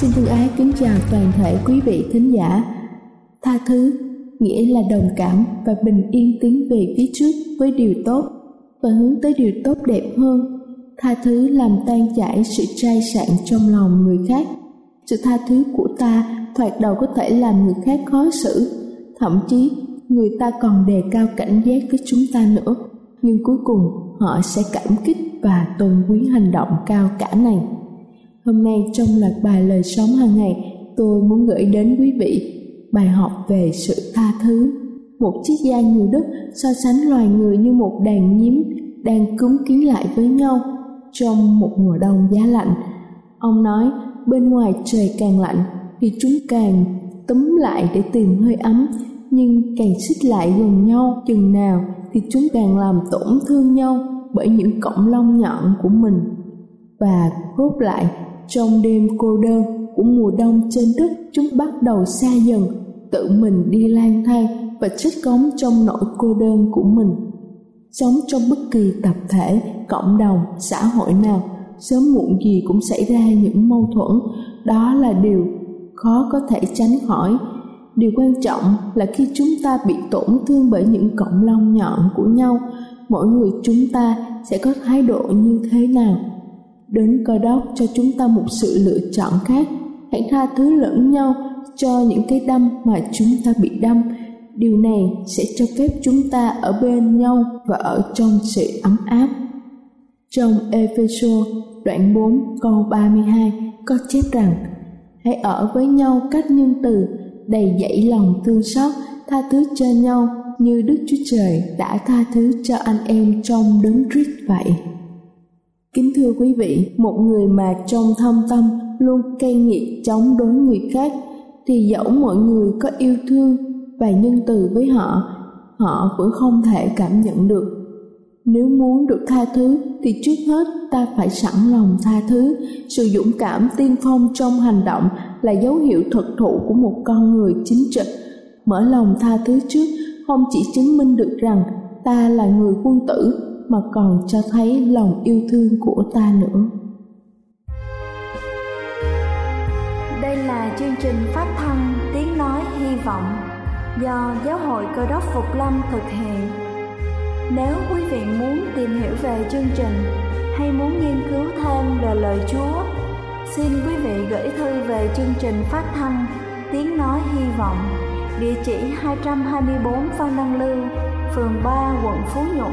Xin thân ái kính chào toàn thể quý vị thính giả. Tha thứ nghĩa là đồng cảm và bình yên tiến về phía trước với điều tốt và hướng tới điều tốt đẹp hơn. Tha thứ làm tan chảy sự trai sạn trong lòng người khác. Sự tha thứ của ta thoạt đầu có thể làm người khác khó xử, thậm chí người ta còn đề cao cảnh giác với chúng ta nữa. Nhưng cuối cùng họ sẽ cảm kích và tôn quý hành động cao cả này Hôm nay trong loạt bài lời sống hàng ngày, tôi muốn gửi đến quý vị bài học về sự tha thứ. Một chiếc da người Đức so sánh loài người như một đàn nhím đang cúng kín lại với nhau trong một mùa đông giá lạnh. Ông nói bên ngoài trời càng lạnh thì chúng càng túm lại để tìm hơi ấm nhưng càng xích lại gần nhau chừng nào thì chúng càng làm tổn thương nhau bởi những cọng lông nhọn của mình và rốt lại trong đêm cô đơn của mùa đông trên đất, chúng bắt đầu xa dần, tự mình đi lang thang và chết cống trong nỗi cô đơn của mình. Sống trong bất kỳ tập thể, cộng đồng, xã hội nào, sớm muộn gì cũng xảy ra những mâu thuẫn, đó là điều khó có thể tránh khỏi. Điều quan trọng là khi chúng ta bị tổn thương bởi những cọng lông nhọn của nhau, mỗi người chúng ta sẽ có thái độ như thế nào Đấng cơ đốc cho chúng ta một sự lựa chọn khác. Hãy tha thứ lẫn nhau cho những cái đâm mà chúng ta bị đâm. Điều này sẽ cho phép chúng ta ở bên nhau và ở trong sự ấm áp. Trong Epheso đoạn 4 câu 32 có chép rằng Hãy ở với nhau cách nhân từ, đầy dẫy lòng thương xót, tha thứ cho nhau như Đức Chúa Trời đã tha thứ cho anh em trong đấng Christ vậy. Kính thưa quý vị, một người mà trong thâm tâm luôn cay nghiệt chống đối người khác thì dẫu mọi người có yêu thương và nhân từ với họ, họ vẫn không thể cảm nhận được. Nếu muốn được tha thứ thì trước hết ta phải sẵn lòng tha thứ. Sự dũng cảm tiên phong trong hành động là dấu hiệu thực thụ của một con người chính trực. Mở lòng tha thứ trước không chỉ chứng minh được rằng ta là người quân tử mà còn cho thấy lòng yêu thương của ta nữa. Đây là chương trình phát thanh tiếng nói hy vọng do giáo hội cơ đốc phục lâm thực hiện. Nếu quý vị muốn tìm hiểu về chương trình hay muốn nghiên cứu thêm về lời chúa xin quý vị gửi thư về chương trình phát thanh tiếng nói hy vọng địa chỉ 224 Phan Đăng Lưu, phường 3, quận Phú Nhuận,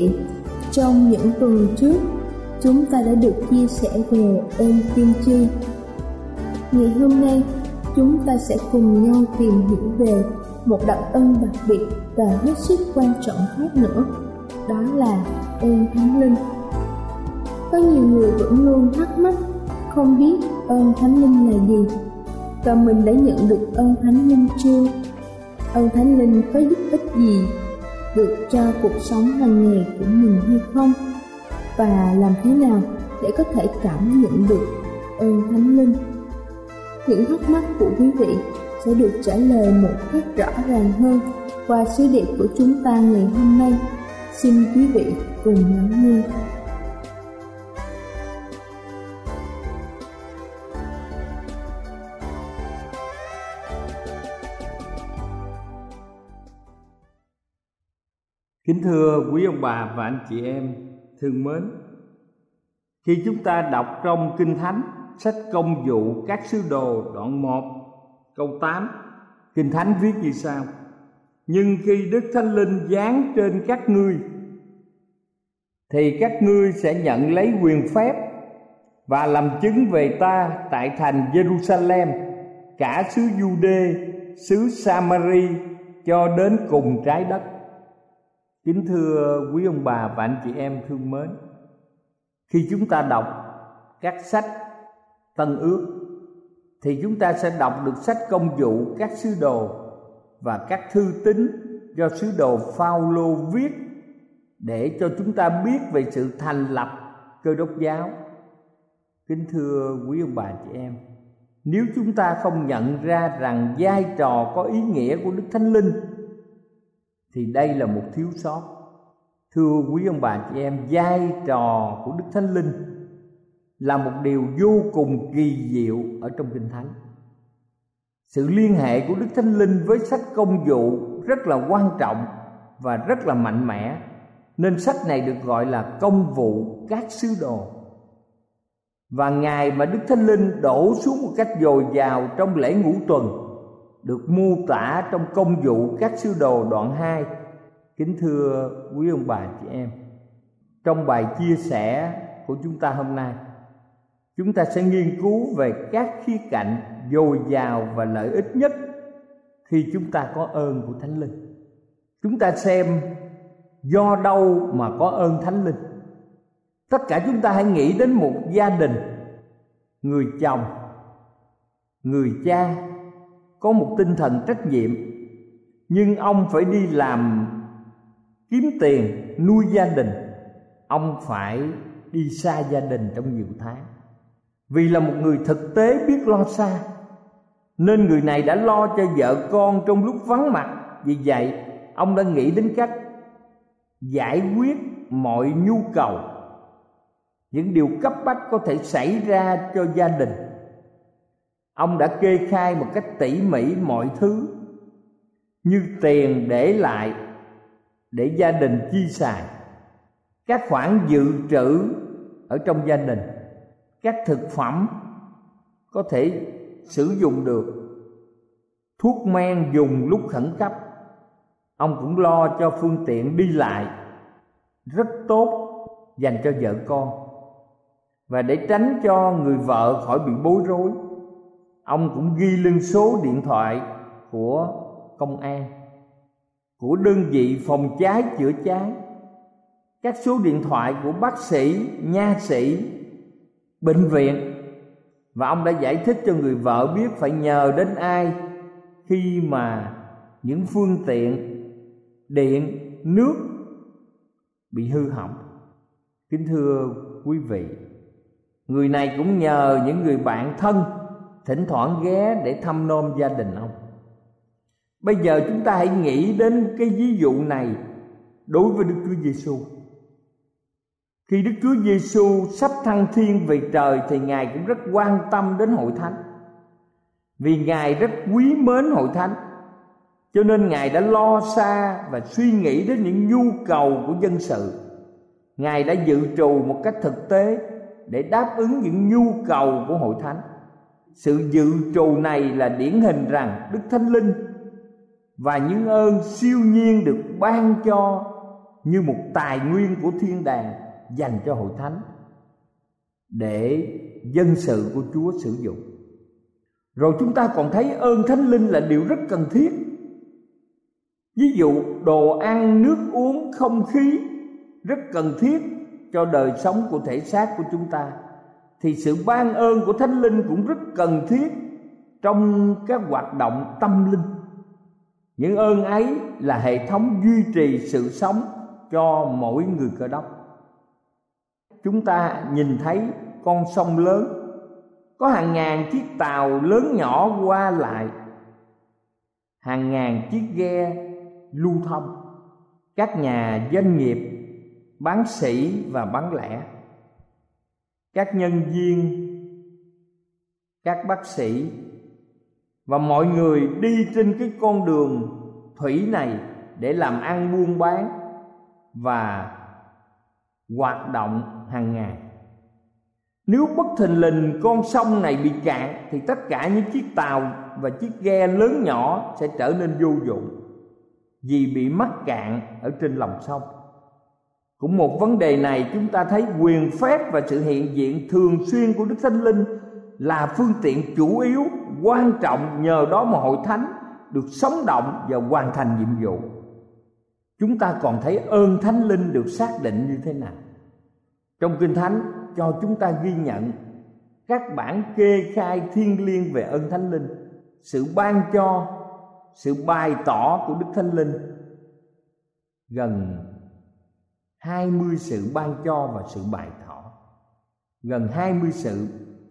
Vị, trong những tuần trước, chúng ta đã được chia sẻ về ơn tiên tri. Ngày hôm nay, chúng ta sẽ cùng nhau tìm hiểu về một đặc ân đặc biệt và hết sức quan trọng khác nữa, đó là ơn Thánh Linh. Có nhiều người vẫn luôn thắc mắc không biết ơn Thánh Linh là gì và mình đã nhận được ơn Thánh Linh chưa? Ơn Thánh Linh có giúp ích gì được cho cuộc sống hàng ngày của mình hay không? Và làm thế nào để có thể cảm nhận được ơn Thánh Linh? Những thắc mắc của quý vị sẽ được trả lời một cách rõ ràng hơn qua sứ điệp của chúng ta ngày hôm nay. Xin quý vị cùng lắng nghe. Kính thưa quý ông bà và anh chị em thương mến Khi chúng ta đọc trong Kinh Thánh Sách công vụ các sứ đồ đoạn 1 câu 8 Kinh Thánh viết như sau. Nhưng khi Đức Thánh Linh giáng trên các ngươi Thì các ngươi sẽ nhận lấy quyền phép Và làm chứng về ta tại thành Jerusalem Cả xứ Jude, xứ Samari cho đến cùng trái đất. Kính thưa quý ông bà và anh chị em thương mến, Khi chúng ta đọc các sách Tân ước, Thì chúng ta sẽ đọc được sách công vụ các sứ đồ Và các thư tín do sứ đồ Phaolô viết Để cho chúng ta biết về sự thành lập cơ đốc giáo. Kính thưa quý ông bà chị em, Nếu chúng ta không nhận ra rằng vai trò có ý nghĩa của Đức Thánh Linh thì đây là một thiếu sót. Thưa quý ông bà chị em, vai trò của đức thánh linh là một điều vô cùng kỳ diệu ở trong kinh thánh. Sự liên hệ của đức thánh linh với sách công vụ rất là quan trọng và rất là mạnh mẽ. Nên sách này được gọi là công vụ các sứ đồ. Và ngày mà đức thánh linh đổ xuống một cách dồi dào trong lễ ngũ tuần được mô tả trong công vụ các sứ đồ đoạn 2 Kính thưa quý ông bà chị em, Trong bài chia sẻ của chúng ta hôm nay, Chúng ta sẽ nghiên cứu về các khía cạnh dồi dào và lợi ích nhất Khi chúng ta có ơn của Thánh Linh. Chúng ta xem do đâu mà có ơn Thánh Linh. Tất cả chúng ta hãy nghĩ đến một gia đình, Người chồng, Người cha có một tinh thần trách nhiệm. Nhưng ông phải đi làm kiếm tiền nuôi gia đình. Ông phải đi xa gia đình trong nhiều tháng. Vì là một người thực tế biết lo xa, nên người này đã lo cho vợ con trong lúc vắng mặt. Vì vậy, ông đã nghĩ đến cách giải quyết mọi nhu cầu, những điều cấp bách có thể xảy ra cho gia đình ông đã kê khai một cách tỉ mỉ mọi thứ như tiền để lại, để gia đình chi xài, các khoản dự trữ ở trong gia đình, các thực phẩm có thể sử dụng được, thuốc men dùng lúc khẩn cấp. Ông cũng lo cho phương tiện đi lại, rất tốt dành cho vợ con và để tránh cho người vợ khỏi bị bối rối ông cũng ghi lên số điện thoại của công an, của đơn vị phòng cháy chữa cháy. Các số điện thoại của bác sĩ, nha sĩ, bệnh viện. Và ông đã giải thích cho người vợ biết phải nhờ đến ai khi mà những phương tiện điện, nước bị hư hỏng. Kính thưa quý vị, người này cũng nhờ những người bạn thân thỉnh thoảng ghé để thăm nom gia đình ông. Bây giờ chúng ta hãy nghĩ đến cái ví dụ này đối với đức chúa giêsu khi đức chúa giêsu sắp thăng thiên về trời thì ngài cũng rất quan tâm đến hội thánh. Vì ngài rất quý mến hội thánh, cho nên ngài đã lo xa và suy nghĩ đến những nhu cầu của dân sự. Ngài đã dự trù một cách thực tế để đáp ứng những nhu cầu của hội thánh sự dự trù này là điển hình rằng đức thánh linh và những ơn siêu nhiên được ban cho như một tài nguyên của thiên đàng dành cho hội thánh để dân sự của Chúa sử dụng. Rồi chúng ta còn thấy ơn Thánh Linh là điều rất cần thiết. Ví dụ đồ ăn, nước uống, không khí rất cần thiết cho đời sống của thể xác của chúng ta thì sự ban ơn của Thánh Linh cũng rất cần thiết trong các hoạt động tâm linh. Những ơn ấy là hệ thống duy trì sự sống cho mỗi người cơ đốc. Chúng ta nhìn thấy con sông lớn, có hàng ngàn chiếc tàu lớn nhỏ qua lại, hàng ngàn chiếc ghe lưu thông các nhà doanh nghiệp, bán sĩ và bán lẻ các nhân viên, các bác sĩ và mọi người đi trên cái con đường thủy này để làm ăn buôn bán và hoạt động hàng ngày. Nếu bất thình lình con sông này bị cạn thì tất cả những chiếc tàu và chiếc ghe lớn nhỏ sẽ trở nên vô dụng vì bị mắc cạn ở trên lòng sông cũng một vấn đề này chúng ta thấy quyền phép và sự hiện diện thường xuyên của đức thánh linh là phương tiện chủ yếu, quan trọng nhờ đó mà hội thánh được sống động và hoàn thành nhiệm vụ. Chúng ta còn thấy ơn thánh linh được xác định như thế nào? Trong kinh thánh, cho chúng ta ghi nhận các bản kê khai thiêng liêng về ơn thánh linh, sự ban cho, sự bày tỏ của đức thánh linh. Gần 20 sự ban cho và sự bày tỏ. Gần 20 sự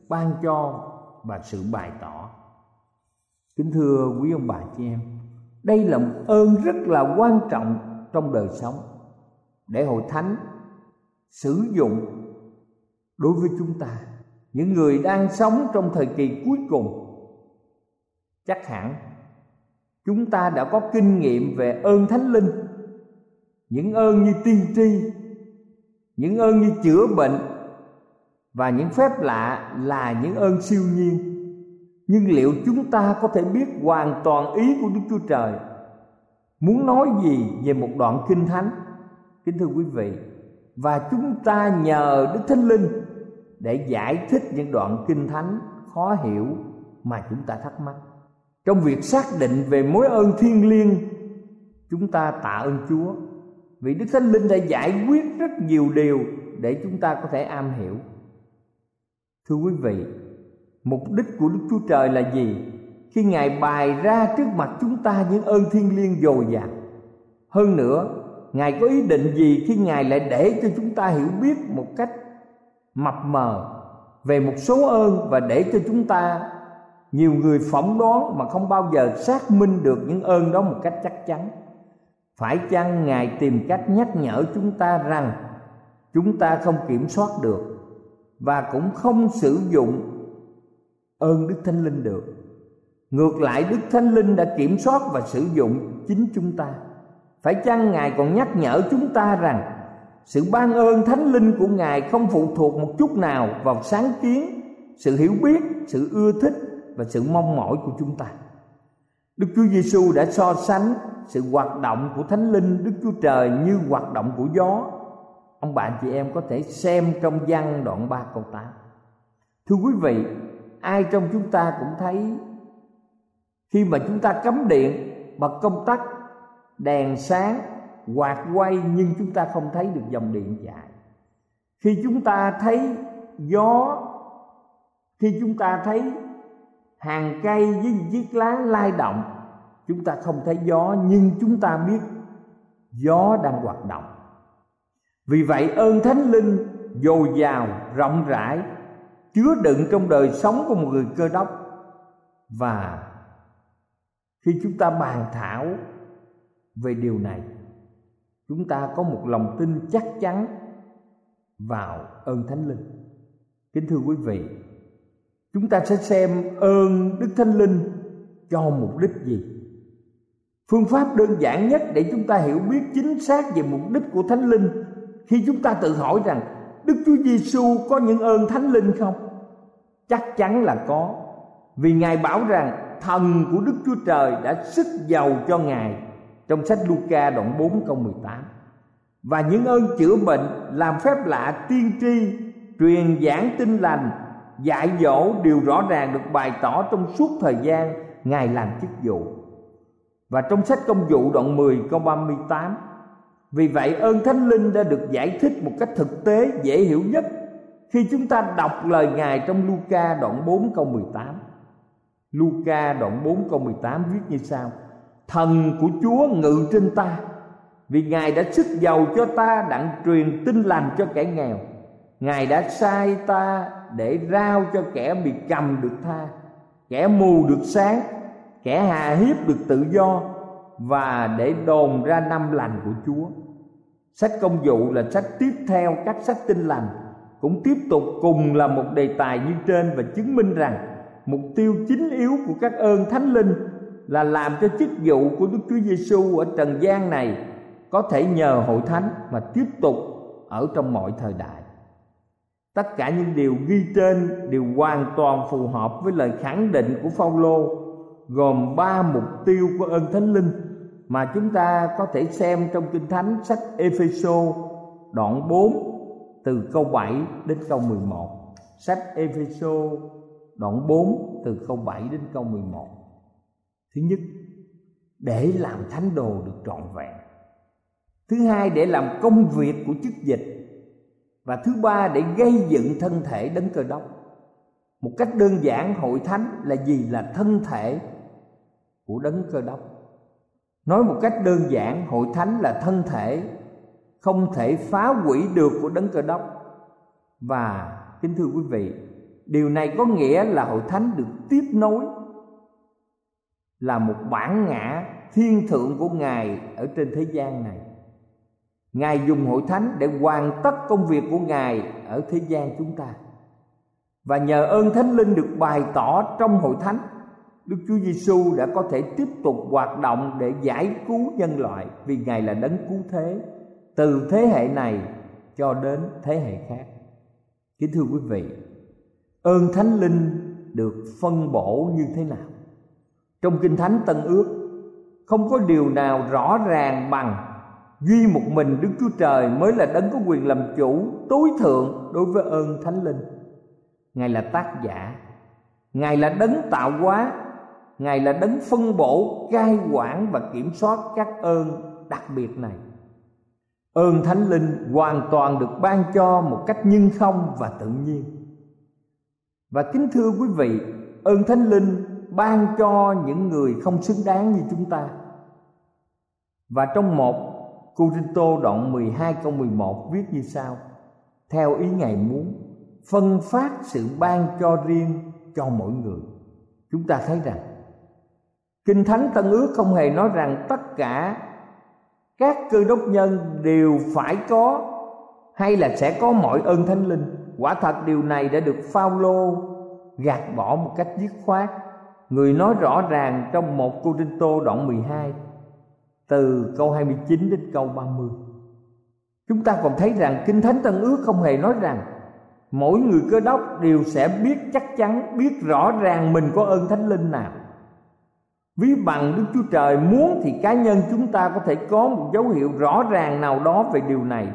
ban cho và sự bày tỏ. Kính thưa quý ông bà chị em, đây là một ơn rất là quan trọng trong đời sống để hội thánh sử dụng đối với chúng ta. Những người đang sống trong thời kỳ cuối cùng, chắc hẳn chúng ta đã có kinh nghiệm về ơn thánh linh những ơn như tiên tri, những ơn như chữa bệnh, và những phép lạ là những ơn siêu nhiên. Nhưng liệu chúng ta có thể biết hoàn toàn ý của đức chúa trời? Muốn nói gì về một đoạn kinh thánh? Kính thưa quý vị, và chúng ta nhờ đức thánh linh để giải thích những đoạn kinh thánh khó hiểu mà chúng ta thắc mắc. Trong việc xác định về mối ơn thiêng liêng, chúng ta tạ ơn chúa vì đức thánh linh đã giải quyết rất nhiều điều để chúng ta có thể am hiểu. Thưa quý vị, mục đích của đức chúa trời là gì? Khi ngài bày ra trước mặt chúng ta những ơn thiêng liêng dồi dào. Hơn nữa, ngài có ý định gì khi ngài lại để cho chúng ta hiểu biết một cách mập mờ về một số ơn và để cho chúng ta, nhiều người phỏng đoán mà không bao giờ xác minh được những ơn đó một cách chắc chắn? Phải chăng ngài tìm cách nhắc nhở chúng ta rằng chúng ta không kiểm soát được và cũng không sử dụng ơn đức thánh linh được? Ngược lại, đức thánh linh đã kiểm soát và sử dụng chính chúng ta. Phải chăng ngài còn nhắc nhở chúng ta rằng sự ban ơn thánh linh của ngài không phụ thuộc một chút nào vào sáng kiến, sự hiểu biết, sự ưa thích và sự mong mỏi của chúng ta? Đức chúa giêsu đã so sánh sự hoạt động của thánh linh, đức chúa trời như hoạt động của gió. Ông bạn chị em có thể xem trong văn đoạn 3 câu 8 thưa quý vị, ai trong chúng ta cũng thấy khi mà chúng ta cấm điện bật công tắc, đèn sáng quạt quay nhưng chúng ta không thấy được dòng điện chạy. Khi chúng ta thấy gió, khi chúng ta thấy hàng cây với chiếc lá lai động, chúng ta không thấy gió, nhưng chúng ta biết gió đang hoạt động. Vì vậy, ơn thánh linh dồi dào, rộng rãi, chứa đựng trong đời sống của một người cơ đốc. Và khi chúng ta bàn thảo về điều này, chúng ta có một lòng tin chắc chắn vào ơn thánh linh. Kính thưa quý vị chúng ta sẽ xem ơn đức thánh linh cho mục đích gì. Phương pháp đơn giản nhất để chúng ta hiểu biết chính xác về mục đích của thánh linh khi chúng ta tự hỏi rằng đức chúa giêsu có những ơn thánh linh không? Chắc chắn là có. Vì ngài bảo rằng thần của đức chúa trời đã sức giàu cho ngài trong sách Luca đoạn 4 câu 18 và những ơn chữa bệnh làm phép lạ tiên tri, truyền giảng tin lành dạy dỗ đều rõ ràng được bày tỏ trong suốt thời gian ngài làm chức vụ. Và trong sách công vụ đoạn 10 câu 38 Vì vậy ơn Thánh Linh đã được giải thích một cách thực tế, dễ hiểu nhất Khi chúng ta đọc lời Ngài trong Luca đoạn 4 câu 18 Luca đoạn 4 câu 18 viết như sau, Thần của Chúa ngự trên ta, Vì Ngài đã sức giàu cho ta, đặng truyền tin lành cho kẻ nghèo. Ngài đã sai ta để rao cho kẻ bị cầm được tha, Kẻ mù được sáng, Kẻ hà hiếp được tự do, Và để đồn ra năm lành của Chúa Sách công vụ là sách tiếp theo các sách tinh lành, Cũng tiếp tục cùng là một đề tài như trên Và chứng minh rằng mục tiêu chính yếu của các ơn thánh linh là làm cho chức vụ của Đức Chúa Giêsu ở trần gian này có thể nhờ hội thánh mà tiếp tục ở trong mọi thời đại. Tất cả những điều ghi trên đều hoàn toàn phù hợp với lời khẳng định của Phaolô gồm ba mục tiêu của ơn thánh linh mà chúng ta có thể xem trong kinh thánh sách Epheso đoạn 4 từ câu 7 đến câu 11. Sách Epheso đoạn 4 từ câu 7 đến câu 11. Thứ nhất, để làm thánh đồ được trọn vẹn. Thứ hai, để làm công việc của chức dịch. Và thứ ba, để gây dựng thân thể đấng cơ đốc. Một cách đơn giản, hội thánh là gì? Là thân thể của đấng cơ đốc. Nói một cách đơn giản, hội thánh là thân thể không thể phá hủy được của đấng cơ đốc. Và kính thưa quý vị, điều này có nghĩa là hội thánh được tiếp nối là một bản ngã thiên thượng của ngài ở trên thế gian này ngài dùng hội thánh để hoàn tất công việc của ngài ở thế gian chúng ta và nhờ ơn thánh linh được bày tỏ trong hội thánh Đức Chúa Giêsu đã có thể tiếp tục hoạt động để giải cứu nhân loại vì Ngài là đấng cứu thế từ thế hệ này cho đến thế hệ khác. Kính thưa quý vị, ơn thánh linh được phân bổ như thế nào trong kinh thánh tân ước không có điều nào rõ ràng bằng duy một mình đức chúa trời mới là đấng có quyền làm chủ tối thượng đối với ơn thánh linh. Ngài là tác giả. Ngài là đấng tạo hóa. Ngài là đấng phân bổ, cai quản và kiểm soát các ơn đặc biệt này. Ơn thánh linh hoàn toàn được ban cho một cách nhân không và tự nhiên. Và kính thưa quý vị, ơn thánh linh ban cho những người không xứng đáng như chúng ta. Và trong một Cô Rinh Tô đoạn 12 câu 11 viết như sau. Theo ý Ngài muốn, Phân phát sự ban cho riêng cho mỗi người. Chúng ta thấy rằng, Kinh Thánh Tân Ước không hề nói rằng tất cả các cơ đốc nhân đều phải có hay là sẽ có mọi ơn thánh linh. Quả thật điều này đã được Phaolô gạt bỏ một cách dứt khoát. Người nói rõ ràng trong một Cô Đinh Tô đoạn 12 từ câu 29 đến câu 30 chúng ta còn thấy rằng kinh thánh tân ước không hề nói rằng mỗi người cơ đốc đều sẽ biết chắc chắn, biết rõ ràng mình có ơn thánh linh nào. Ví bằng đức chúa trời muốn thì cá nhân chúng ta có thể có một dấu hiệu rõ ràng nào đó về điều này.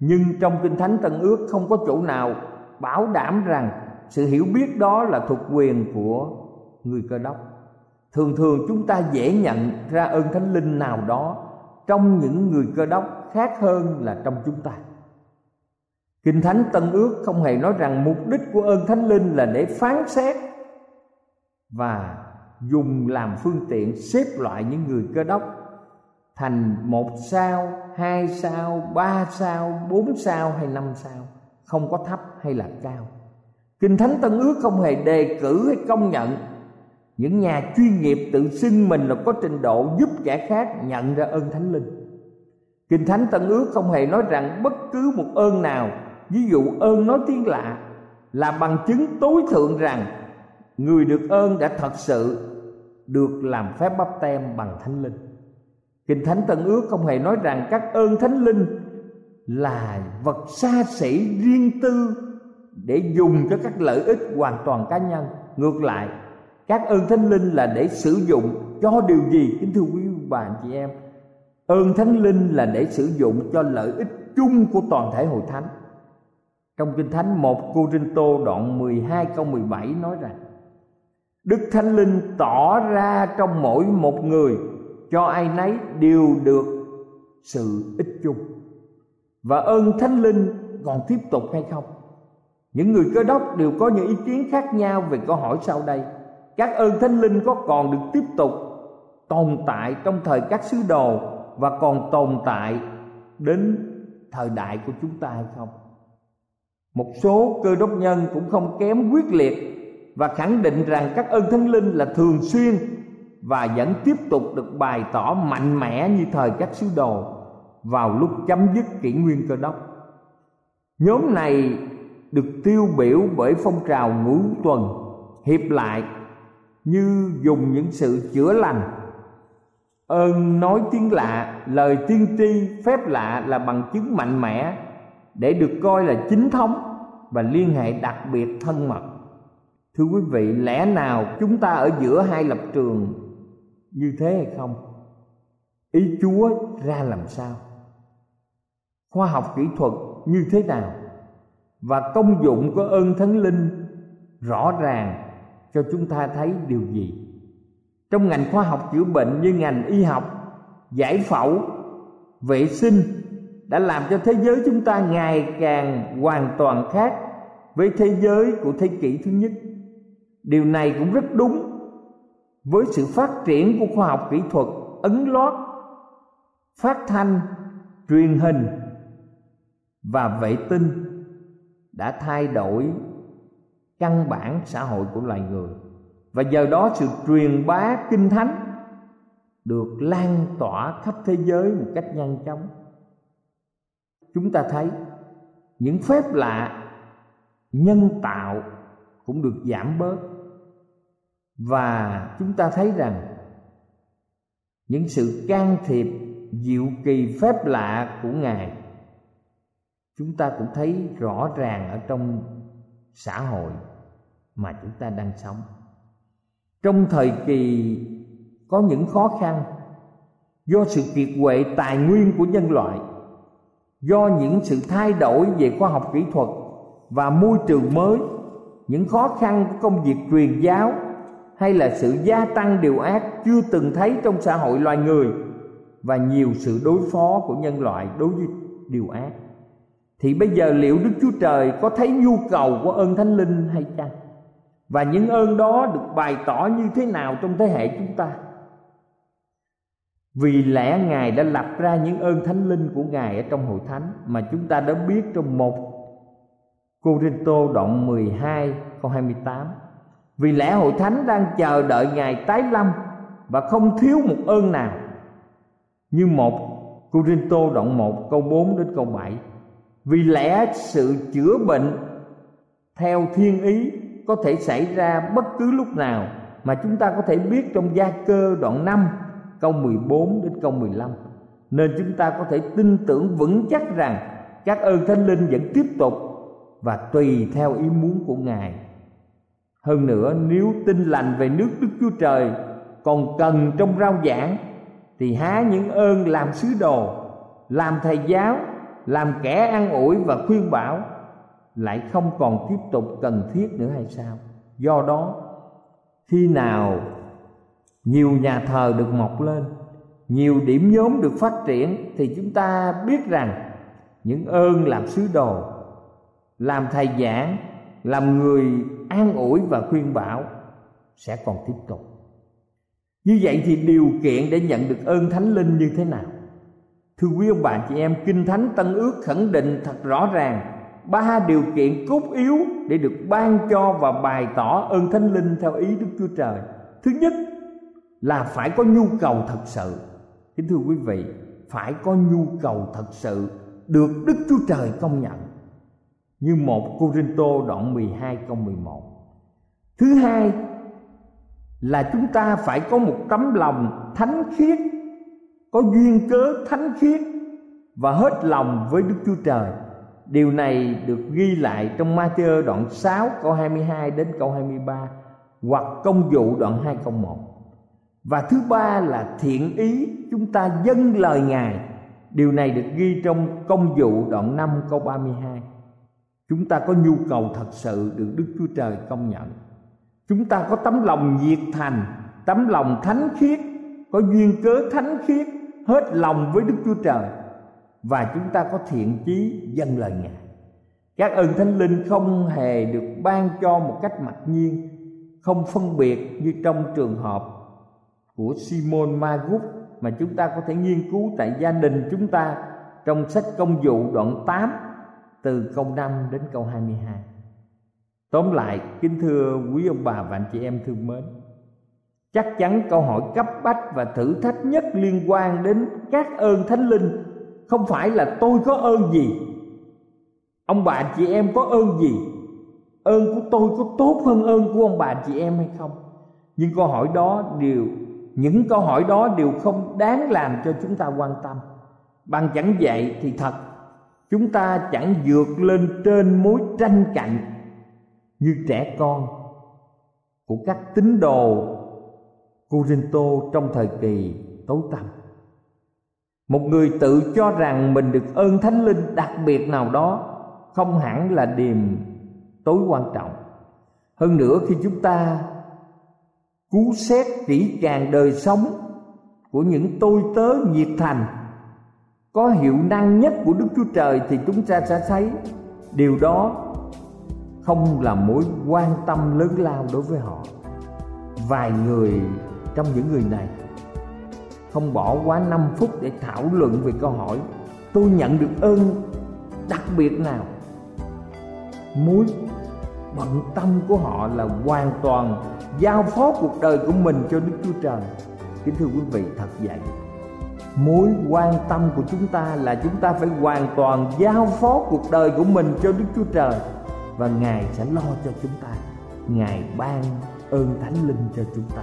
Nhưng trong kinh thánh tân ước không có chỗ nào bảo đảm rằng sự hiểu biết đó là thuộc quyền của người cơ đốc thường thường chúng ta dễ nhận ra ơn thánh linh nào đó trong những người cơ đốc khác hơn là trong chúng ta. Kinh thánh tân ước không hề nói rằng mục đích của ơn thánh linh là để phán xét và dùng làm phương tiện xếp loại những người cơ đốc thành một sao, hai sao, ba sao, bốn sao hay năm sao, không có thấp hay là cao. Kinh thánh tân ước không hề đề cử hay công nhận những nhà chuyên nghiệp tự xưng mình là có trình độ giúp kẻ khác nhận ra ơn thánh linh. Kinh thánh tân ước không hề nói rằng bất cứ một ơn nào, ví dụ ơn nói tiếng lạ, là bằng chứng tối thượng rằng người được ơn đã thật sự được làm phép bắp tem bằng thánh linh. Kinh thánh tân ước không hề nói rằng các ơn thánh linh là vật xa xỉ riêng tư để dùng cho các lợi ích hoàn toàn cá nhân. Ngược lại các ơn thánh linh là để sử dụng. Cho điều gì? Kính thưa quý bà anh chị em. Ơn thánh linh là để sử dụng cho lợi ích chung của toàn thể hội thánh. Trong kinh thánh 1 Cô Rinh Tô đoạn 12 câu 17 nói rằng, Đức Thánh Linh tỏ ra trong mỗi một người cho ai nấy đều được sự ích chung. Và ơn Thánh Linh còn tiếp tục hay không? Những người cơ đốc đều có những ý kiến khác nhau về câu hỏi sau đây các ơn Thánh Linh có còn được tiếp tục tồn tại trong thời các sứ đồ và còn tồn tại đến thời đại của chúng ta hay không? Một số cơ đốc nhân cũng không kém quyết liệt và khẳng định rằng các ơn thánh linh là thường xuyên và vẫn tiếp tục được bày tỏ mạnh mẽ như thời các sứ đồ vào lúc chấm dứt kỷ nguyên cơ đốc. Nhóm này được tiêu biểu bởi phong trào ngũ tuần hiệp lại như dùng những sự chữa lành. Ơn nói tiếng lạ, lời tiên tri phép lạ là bằng chứng mạnh mẽ để được coi là chính thống và liên hệ đặc biệt thân mật. Thưa quý vị, lẽ nào chúng ta ở giữa hai lập trường như thế hay không? Ý chúa ra làm sao? Khoa học kỹ thuật như thế nào? Và công dụng của ơn thánh linh rõ ràng cho chúng ta thấy điều gì? Trong ngành khoa học chữa bệnh như ngành y học, giải phẫu, vệ sinh đã làm cho thế giới chúng ta ngày càng hoàn toàn khác với thế giới của thế kỷ thứ nhất. Điều này cũng rất đúng với sự phát triển của khoa học kỹ thuật ấn lót phát thanh, truyền hình và vệ tinh đã thay đổi căn bản xã hội của loài người. Và giờ đó sự truyền bá kinh thánh được lan tỏa khắp thế giới một cách nhanh chóng. Chúng ta thấy những phép lạ nhân tạo cũng được giảm bớt. Và chúng ta thấy rằng những sự can thiệp diệu kỳ phép lạ của ngài, chúng ta cũng thấy rõ ràng ở trong xã hội mà chúng ta đang sống trong thời kỳ có những khó khăn do sự kiệt quệ tài nguyên của nhân loại, do những sự thay đổi về khoa học kỹ thuật và môi trường mới, những khó khăn của công việc truyền giáo hay là sự gia tăng điều ác chưa từng thấy trong xã hội loài người và nhiều sự đối phó của nhân loại đối với điều ác, thì bây giờ liệu Đức Chúa Trời có thấy nhu cầu của ơn Thánh Linh hay chăng? Và những ơn đó được bày tỏ như thế nào trong thế hệ chúng ta? Vì lẽ Ngài đã lập ra những ơn Thánh Linh của Ngài ở trong hội thánh mà chúng ta đã biết trong một Cô Rinh Tô đoạn 12 câu 28 Vì lẽ hội thánh đang chờ đợi Ngài tái lâm Và không thiếu một ơn nào. Như một Cô Rinh Tô đoạn 1 câu 4 đến câu 7 Vì lẽ sự chữa bệnh theo thiên ý có thể xảy ra bất cứ lúc nào Mà chúng ta có thể biết trong gia cơ đoạn 5 câu 14 đến câu 15 Nên chúng ta có thể tin tưởng vững chắc rằng các ơn thánh linh vẫn tiếp tục và tùy theo ý muốn của ngài. Hơn nữa, nếu tin lành về nước đức chúa trời còn cần trong rao giảng, thì há những ơn làm sứ đồ, làm thầy giáo, làm kẻ an ủi và khuyên bảo lại không còn tiếp tục cần thiết nữa hay sao? Do đó, khi nào nhiều nhà thờ được mọc lên, nhiều điểm nhóm được phát triển, thì chúng ta biết rằng những ơn làm sứ đồ, làm thầy giảng, làm người an ủi và khuyên bảo sẽ còn tiếp tục. Như vậy thì điều kiện để nhận được ơn thánh linh như thế nào? Thưa quý ông bà chị em, kinh thánh tân ước khẳng định thật rõ ràng ba điều kiện cốt yếu để được ban cho và bày tỏ ơn thánh linh theo ý đức chúa trời thứ nhất là phải có nhu cầu thật sự kính thưa quý vị phải có nhu cầu thật sự được đức chúa trời công nhận như một Cô Rinh Tô đoạn 12 câu 11. Thứ hai là chúng ta phải có một tấm lòng thánh khiết, có duyên cớ thánh khiết và hết lòng với Đức Chúa Trời. Điều này được ghi lại trong Matthew đoạn 6 câu 22 đến câu 23 hoặc công vụ đoạn 2 câu 1. và thứ ba là thiện ý chúng ta dâng lời ngài. Điều này được ghi trong công vụ đoạn 5 câu 32 chúng ta có nhu cầu thật sự được đức chúa trời công nhận. Chúng ta có tấm lòng nhiệt thành, tấm lòng thánh khiết, có duyên cớ thánh khiết, hết lòng với đức chúa trời và chúng ta có thiện chí dâng lời ngài các ơn thánh linh không hề được ban cho một cách mặc nhiên không phân biệt như trong trường hợp của Simon Magus mà chúng ta có thể nghiên cứu tại gia đình chúng ta trong sách công vụ đoạn 8 từ câu 5 đến câu 22. Tóm lại, kính thưa quý ông bà và anh chị em thương mến, chắc chắn câu hỏi cấp bách và thử thách nhất liên quan đến các ơn thánh linh không phải là tôi có ơn gì. Ông bà chị em có ơn gì? Ơn của tôi có tốt hơn ơn của ông bà chị em hay không? Nhưng câu hỏi đó đều, những câu hỏi đó đều không đáng làm cho chúng ta quan tâm. Bằng chẳng vậy thì thật, chúng ta chẳng vượt lên trên mối tranh cạnh như trẻ con của các tín đồ Corinto trong thời kỳ tối tăm một người tự cho rằng mình được ơn thánh linh đặc biệt nào đó không hẳn là điềm tối quan trọng. Hơn nữa, khi chúng ta cú xét kỹ càng đời sống của những tôi tớ nhiệt thành, có hiệu năng nhất của đức chúa trời thì chúng ta sẽ thấy điều đó không là mối quan tâm lớn lao đối với họ. Vài người trong những người này không bỏ quá 5 phút để thảo luận về câu hỏi, tôi nhận được ơn đặc biệt nào mối bận tâm của họ là hoàn toàn giao phó cuộc đời của mình cho Đức Chúa Trời. Kính thưa quý vị, thật vậy. Mối quan tâm của chúng ta là chúng ta phải hoàn toàn giao phó cuộc đời của mình cho Đức Chúa Trời và Ngài sẽ lo cho chúng ta. Ngài ban ơn Thánh Linh cho chúng ta.